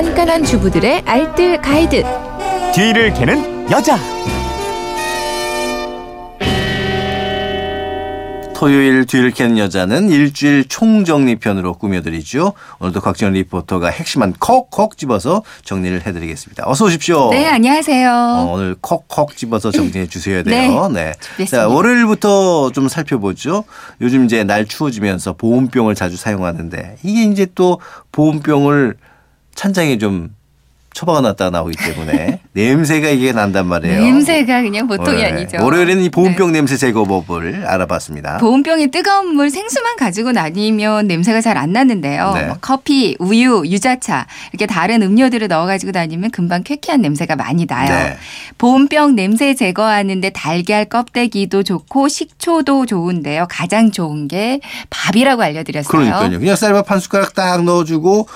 깐깐한 주부들의 알뜰 가이드. 뒤를 캐는 여자. 토요일 뒤를 캐는 여자는 일주일 총정리편으로 꾸며드리죠. 오늘도 곽지연 리포터가 핵심만 콕콕 집어서 정리를 해드리겠습니다. 어서 오십시오. 네, 안녕하세요. 어, 오늘 콕콕 집어서 정리해 주셔야 돼요. 네. 준비했습니다. 자, 월요일부터 좀 살펴보죠. 요즘 이제 날 추워지면서 보온병을 자주 사용하는데 이게 이제 또 보온병을 찬장에 좀 처박아 놨다가 나오기 때문에 냄새가 이게 난단 말이에요. 냄새가 그냥 보통이 네. 아니죠. 월요일에는 이 보온병 냄새 제거법을 알아봤습니다. 보온병에 뜨거운 물 생수만 가지고 다니면 냄새가 잘 안 나는데요. 네. 뭐 커피, 우유, 유자차 이렇게 다른 음료들을 넣어 가지고 다니면 금방 쾌쾌한 냄새가 많이 나요. 네. 보온병 냄새 제거하는데 달걀 껍데기도 좋고 식초도 좋은데요. 가장 좋은 게 밥이라고 알려드렸어요. 그러니까요. 그냥 쌀밥 한 숟가락 딱 넣어주고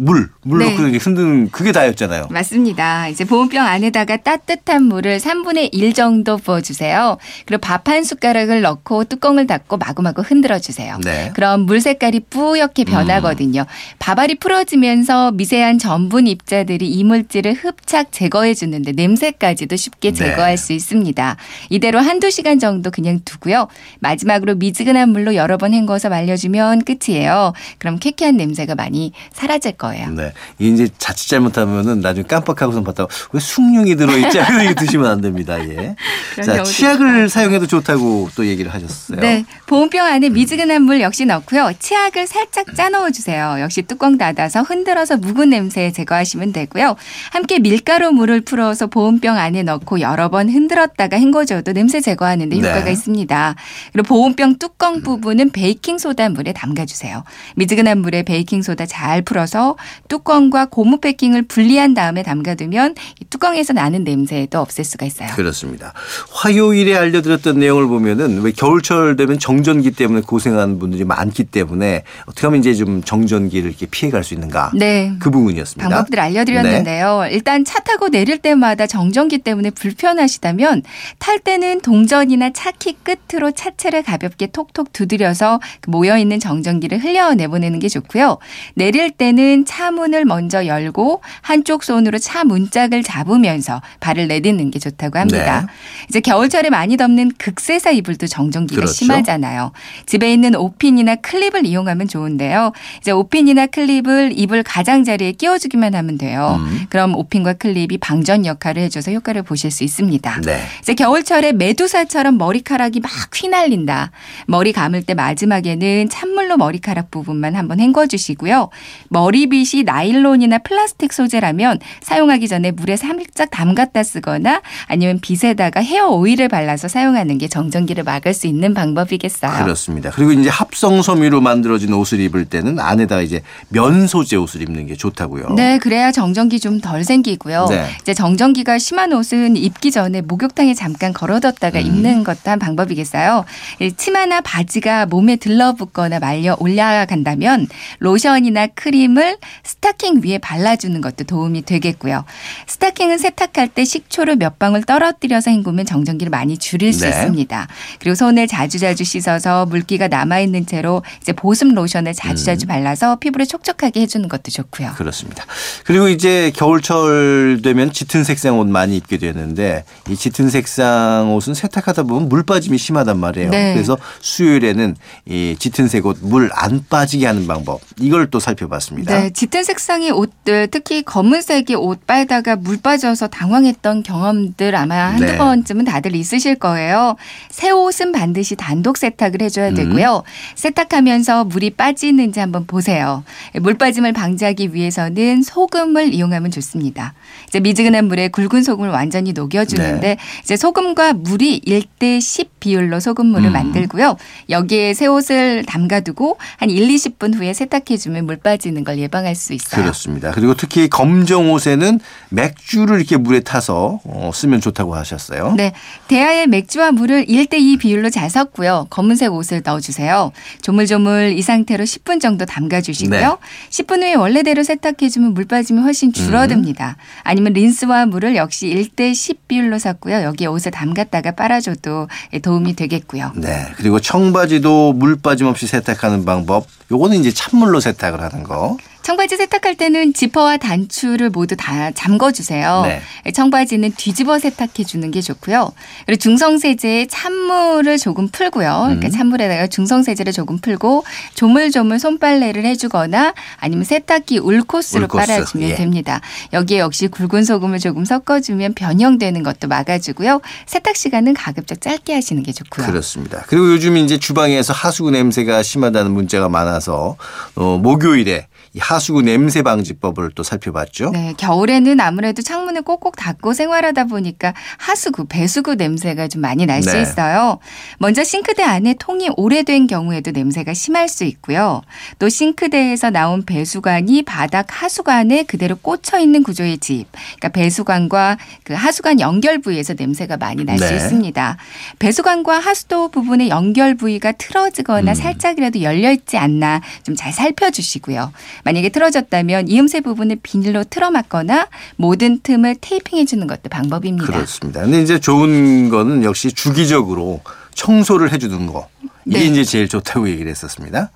물, 물 네. 넣고 이렇게 흔드는 그게 다였잖아요. 맞습니다. 이제 보온병 안에다가 따뜻한 물을 3분의 1 정도 부어주세요. 그리고 밥 한 숟가락을 넣고 뚜껑을 닫고 마구마구 흔들어 주세요. 네. 그럼 물 색깔이 뿌옇게 변하거든요. 밥알이 풀어지면서 미세한 전분 입자들이 이물질을 흡착 제거해 주는데 냄새까지도 쉽게 네. 제거할 수 있습니다. 이대로 한두 시간 정도 그냥 두고요. 마지막으로 미지근한 물로 여러 번 헹궈서 말려주면 끝이에요. 그럼 쾌쾌한 냄새가 많이 사라질 거예요. 네. 이게 이제 자칫 잘못하면은 나중에 깜빡하고선 봤다가 왜 숭늉이 들어있지? 이거 드시면 안 됩니다. 예. 자, 치약을 사용해도 좋다고 또 얘기를 하셨어요. 네. 보온병 안에 미지근한 물 역시 넣고요. 치약을 살짝 짜 넣어 주세요. 역시 뚜껑 닫아서 흔들어서 묵은 냄새 제거하시면 되고요. 함께 밀가루 물을 풀어서 보온병 안에 넣고 여러 번 흔들었다가 헹궈줘도 냄새 제거하는 데 효과가 네. 있습니다. 그리고 보온병 뚜껑 부분은 베이킹 소다 물에 담가 주세요. 미지근한 물에 베이킹 소다 잘 풀어서 뚜껑과 고무 패킹을 분리한 다음에 담가두면 이 뚜껑에서 나는 냄새도 없앨 수가 있어요. 그렇습니다. 화요일에 알려드렸던 내용을 보면은 왜 겨울철 되면 정전기 때문에 고생하는 분들이 많기 때문에 어떻게 하면 이제 좀 정전기를 이렇게 피해갈 수 있는가. 네. 그 부분이었습니다. 방법들 알려드렸는데요. 일단 차 타고 내릴 때마다 정전기 때문에 불편하시다면 탈 때는 동전이나 차키 끝으로 차체를 가볍게 톡톡 두드려서 그 모여 있는 정전기를 흘려 내보내는 게 좋고요. 내릴 때는 차 문을 먼저 열고 한쪽 손으로 차 문짝을 잡으면서 발을 내딛는 게 좋다고 합니다. 네. 이제 겨울철에 많이 덮는 극세사 이불도 정전기가 그렇죠. 심하잖아요. 집에 있는 오핀이나 클립을 이용하면 좋은데요. 이제 오핀이나 클립을 이불 가장자리에 끼워주기만 하면 돼요. 음. 그럼 오핀과 클립이 방전 역할을 해줘서 효과를 보실 수 있습니다. 네. 이제 겨울철에 메두사처럼 머리카락이 막 휘날린다. 머리 감을 때 마지막에는 찬물로 머리카락 부분만 한번 헹궈주시고요. 머리 빗이 나일론이나 플라스틱 소재라면 사용하기 전에 물에 살짝 담갔다 쓰거나 아니면 빗에다가 헤어 오일을 발라서 사용하는 게 정전기를 막을 수 있는 방법이겠어요. 그렇습니다. 그리고 이제 합성 섬유로 만들어진 옷을 입을 때는 안에다가 이제 면 소재 옷을 입는 게 좋다고요. 네, 그래야 정전기 좀 덜 생기고요. 네. 이제 정전기가 심한 옷은 입기 전에 목욕탕에 잠깐 걸어뒀다가 음. 입는 것도 한 방법이겠어요. 이 치마나 바지가 몸에 들러붙거나 말려 올라간다면 로션이나 크림을 스타킹 위에 발라주는 것도 도움이 되겠고요. 스타킹은 세탁할 때 식초를 몇 방울 떨어뜨려서 헹구면 정전기를 많이 줄일 수 네. 있습니다. 그리고 손을 자주자주 씻어서 물기가 남아있는 채로 이제 보습 로션을 음. 자주자주 발라서 피부를 촉촉하게 해주는 것도 좋고요. 그렇습니다. 그리고 이제 겨울철 되면 짙은 색상 옷 많이 입게 되는데 이 짙은 색상 옷은 세탁하다 보면 물 빠짐이 심하단 말이에요. 네. 그래서 수요일에는 이 짙은 색 옷 물 안 빠지게 하는 방법 이걸 또 살펴봤습니다. 네, 짙은 색상의 옷들, 특히 검은색의 옷 빨다가 물 빠져서 당황했던 경험들 아마 한두 네. 번쯤은 다들 있으실 거예요. 새 옷은 반드시 단독 세탁을 해줘야 음. 되고요. 세탁하면서 물이 빠지는지 한번 보세요. 물 빠짐을 방지하기 위해서는 소금을 이용하면 좋습니다. 이제 미지근한 물에 굵은 소금을 완전히 녹여주는데 네. 이제 소금과 물이 1대 10 비율로 소금물을 음. 만들고요. 여기에 새 옷을 담가두고 한 1, 20분 후에 세탁해주면 물 빠지는 걸 예방할 수 있어요. 그렇습니다. 그리고 특히 검정 옷에는 맥주를 이렇게 물에 타서 어, 쓰면 좋다고 하셨어요. 네. 대야에 맥주와 물을 1대2 비율로 잘 섞고요. 검은색 옷을 넣어주세요. 조물조물 이 상태로 10분 정도 담가주시고요. 네. 10분 후에 원래대로 세탁해주면 물 빠짐이 훨씬 줄어듭니다. 아니면 린스와 물을 역시 1대10 비율로 섞고요. 여기에 옷을 담갔다가 빨아줘도 도움이 되겠고요. 네. 그리고 청바지도 물 빠짐 없이 세탁하는 방법 요거는 이제 찬물로 세탁을 하는 거. 청바지 세탁할 때는 지퍼와 단추를 모두 다 잠궈 주세요. 네. 청바지는 뒤집어 세탁해 주는 게 좋고요. 그리고 중성세제에 찬물을 조금 풀고요. 그러니까 음. 찬물에다가 중성세제를 조금 풀고 조물조물 손빨래를 해주거나 아니면 세탁기 울코스로 울코스, 빨아주면 예. 됩니다. 여기에 역시 굵은 소금을 조금 섞어주면 변형되는 것도 막아주고요. 세탁 시간은 가급적 짧게 하시는 게 좋고요. 그렇습니다. 그리고 요즘 이제 주방에서 하수구 냄새가 심하다는 문제가 많아서 어, 목요일에 이 하수구 냄새 방지법을 또 살펴봤죠. 네, 겨울에는 아무래도 창문을 꼭꼭 닫고 생활하다 보니까 하수구, 배수구 냄새가 좀 많이 날수 네. 있어요. 먼저 싱크대 안에 통이 오래된 경우에도 냄새가 심할 수 있고요. 또 싱크대에서 나온 배수관이 바닥 하수관에 그대로 꽂혀 있는 구조의 집. 그러니까 배수관과 그 하수관 연결 부위에서 냄새가 많이 날수 네. 있습니다. 배수관과 하수도 부분의 연결 부위가 틀어지거나 음. 살짝이라도 열려 있지 않나 좀 잘 살펴주시고요. 만약에 틀어졌다면 이음새 부분을 비닐로 틀어막거나 모든 틈을 테이핑해 주는 것도 방법입니다. 그렇습니다. 근데 이제 좋은 거는 역시 주기적으로 청소를 해주는 거. 이게 네. 이제 제일 좋다고 얘기를 했었습니다.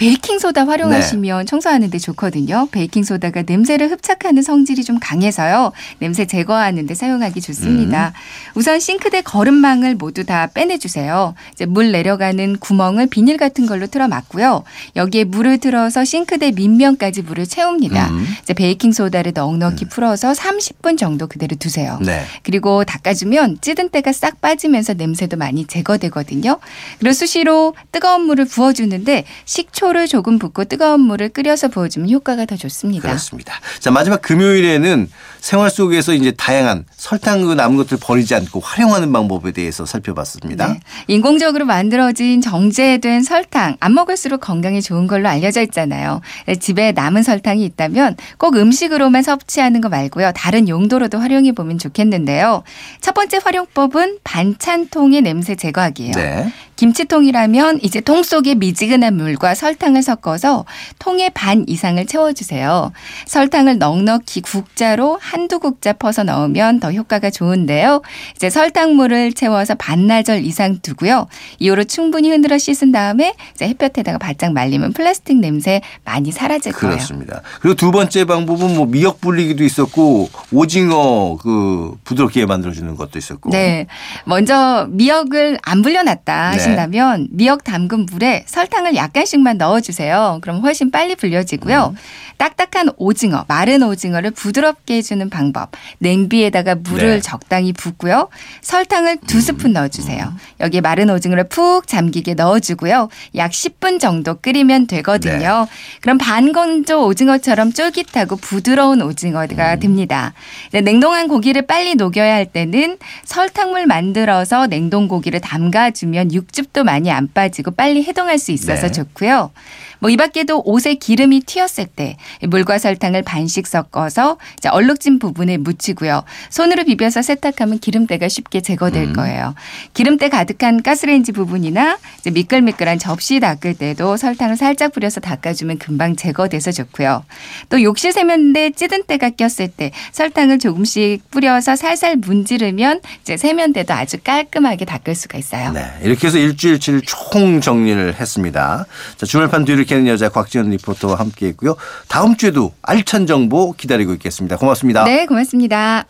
베이킹 소다 네. 활용하시면 청소하는데 좋거든요. 베이킹 소다가 냄새를 흡착하는 성질이 좀 강해서요. 냄새 제거하는데 사용하기 좋습니다. 음. 우선 싱크대 거름망을 모두 다 빼내주세요. 이제 물 내려가는 구멍을 비닐 같은 걸로 틀어 막고요. 여기에 물을 틀어서 싱크대 밑면까지 물을 채웁니다. 음. 이제 베이킹 소다를 넉넉히 풀어서 30분 정도 그대로 두세요. 네. 그리고 닦아주면 찌든 때가 싹 빠지면서 냄새도 많이 제거되거든요. 그리고 수시로 뜨거운 물을 부어주는데 식초 를 조금 붓고 뜨거운 물을 끓여서 부어주면 효과가 더 좋습니다. 그렇습니다. 자, 마지막 금요일에는 생활 속에서 이제 다양한 설탕 그 남은 것들 버리지 않고 활용하는 방법에 대해서 살펴봤습니다. 네. 인공적으로 만들어진 정제된 설탕 안 먹을수록 건강에 좋은 걸로 알려져 있잖아요. 네, 집에 남은 설탕이 있다면 꼭 음식으로만 섭취하는 거 말고요. 다른 용도로도 활용해 보면 좋겠는데요. 첫 번째 활용법은 반찬통의 냄새 제거하기예요. 네. 김치통이라면 이제 통 속에 미지근한 물과 설탕을 섞어서 통의 반 이상을 채워주세요. 설탕을 넉넉히 국자로 한두 국자 퍼서 넣으면 더 효과가 좋은데요. 이제 설탕물을 채워서 반나절 이상 두고요. 이후로 충분히 흔들어 씻은 다음에 이제 햇볕에다가 바짝 말리면 플라스틱 냄새 많이 사라질 거예요. 그렇습니다. 그리고 두 번째 방법은 뭐 미역 불리기도 있었고 오징어 그 부드럽게 만들어주는 것도 있었고. 네. 먼저 미역을 안 불려놨다 네. 하신다면 미역 담근 물에 설탕을 약간씩만 넣어주세요. 그럼 훨씬 빨리 불려지고요. 딱딱한 오징어, 마른 오징어를 부드럽게 해주는 방법. 냄비에다가 물을 네. 적당히 붓고요. 설탕을 두 스푼 넣어주세요. 여기에 마른 오징어를 푹 잠기게 넣어주고요. 약 10분 정도 끓이면 되거든요. 그럼 반건조 오징어처럼 쫄깃하고 부드러운 오징어가 됩니다. 이제 냉동한 고기를 빨리 녹여야 할 때는 설탕물 만들어서 냉동 고기를 담가주면 육즙 도 많이 안 빠지고 빨리 해동할 수 있어서 네. 좋고요. 뭐 이 밖에도 옷에 기름이 튀었을 때이 물과 설탕을 반씩 섞어서 얼룩진 부분에 묻히고요. 손으로 비벼서 세탁하면 기름때가 쉽게 제거될 음. 거예요. 기름때 가득한 가스레인지 부분이나 미끌미끌한 접시 닦을 때도 설탕을 살짝 뿌려서 닦아주면 금방 제거돼서 좋고요. 또 욕실 세면대 찌든 때가 꼈을 때 설탕을 조금씩 뿌려서 살살 문지르면 이제 세면대도 아주 깔끔하게 닦을 수가 있어요. 네. 이렇게 해서 일주일치를 총 정리를 했습니다. 자, 주말판 뒤를 캐는 여자 곽지연 리포터와 함께 했고요. 다음 주에도 알찬 정보 기다리고 있겠습니다. 고맙습니다. 네, 고맙습니다.